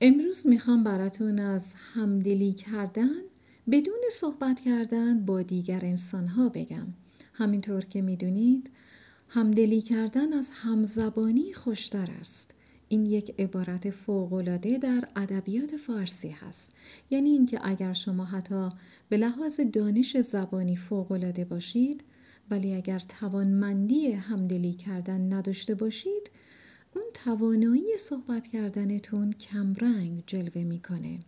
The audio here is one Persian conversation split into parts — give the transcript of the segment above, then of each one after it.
امروز می‌خوام براتون از همدلی کردن بدون صحبت کردن با دیگر انسان ها بگم. همینطور که می‌دونید همدلی کردن از همزبانی خوشتر است. این یک عبارت فوقالعاده در ادبیات فارسی هست. یعنی اینکه اگر شما حتی به لحاظ دانش زبانی فوقالعاده باشید ولی اگر توانمندی همدلی کردن نداشته باشید اون توانایی صحبت کردنتون کمرنگ جلوه می‌کنه.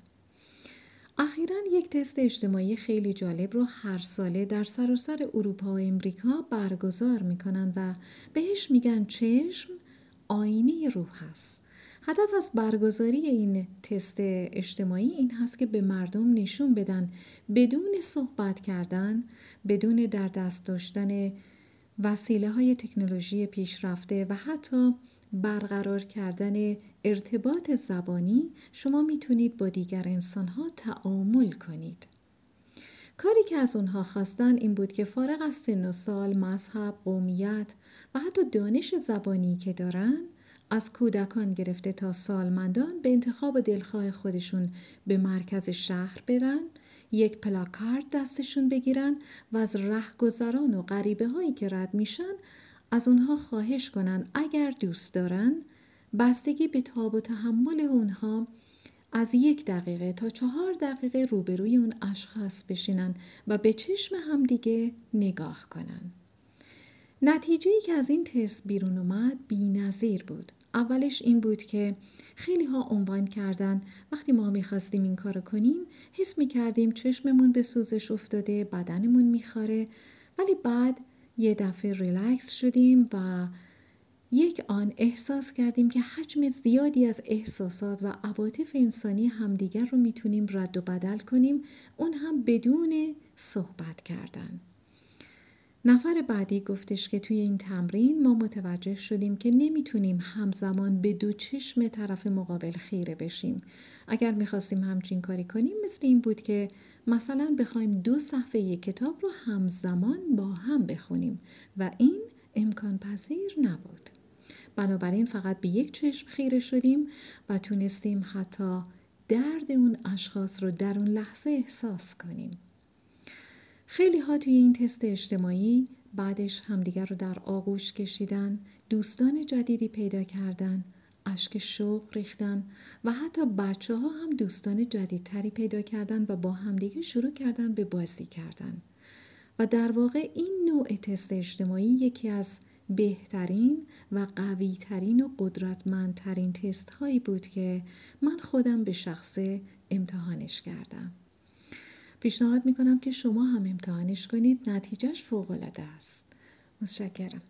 اخیرا یک تست اجتماعی خیلی جالب رو هر ساله در سراسر اروپا و امریکا برگزار می‌کنن و بهش میگن چشم آینه روح هست هدف از برگزاری این تست اجتماعی این هست که به مردم نشون بدن بدون صحبت کردن بدون در دست داشتن وسیله های تکنولوژی پیشرفته و حتی برقرار کردن ارتباط زبانی شما می‌تونید با دیگر انسان ها تعامل کنید. کاری که از اونها خواستن این بود که فارغ از سن و سال، مذهب، قومیت و حتی دانش زبانی که دارن از کودکان گرفته تا سالمندان به انتخاب دلخواه خودشون به مرکز شهر برن یک پلاکارد دستشون بگیرن و از رهگذران و غریبه هایی که رد میشن از اونها خواهش کنن اگر دوست دارن بستگی به تاب و تحمل اونها از یک دقیقه تا چهار دقیقه روبروی اون اشخاص بشینن و به چشم همدیگه نگاه کنن. نتیجه ای که از این تست بیرون اومد بی نظیر بود. اولش این بود که خیلی ها عنوان کردن وقتی ما می‌خواستیم این کار کنیم حس می‌کردیم چشممون به سوزش افتاده بدنمون میخواره ولی بعد یه دفعه ریلکس شدیم و یک آن احساس کردیم که حجم زیادی از احساسات و عواطف انسانی همدیگر رو می‌تونیم رد و بدل کنیم اون هم بدون صحبت کردن. نفر بعدی گفتش که توی این تمرین ما متوجه شدیم که نمی‌تونیم همزمان به دو چشم طرف مقابل خیره بشیم. اگر می‌خواستیم همچین کاری کنیم مثل این بود که مثلا بخوایم دو صفحه یک کتاب رو همزمان با هم بخونیم و این امکان پذیر نبود. بنابراین فقط به یک چشم خیره شدیم و تونستیم حتی درد اون اشخاص رو در اون لحظه احساس کنیم. خیلی ها توی این تست اجتماعی بعدش همدیگر رو در آغوش کشیدن، دوستان جدیدی پیدا کردن، اشک شوق ریختن و حتی بچه ها هم دوستان جدیدتری پیدا کردن و با همدیگه شروع کردن به بازی کردن. و در واقع این نوع تست اجتماعی یکی از بهترین و قویترین و قدرتمندترین تست هایی بود که من خودم به شخصه امتحانش کردم. پیشنهاد می‌کنم که شما هم امتحانش کنید. نتیجهش فوقالعاده است. متشکرم.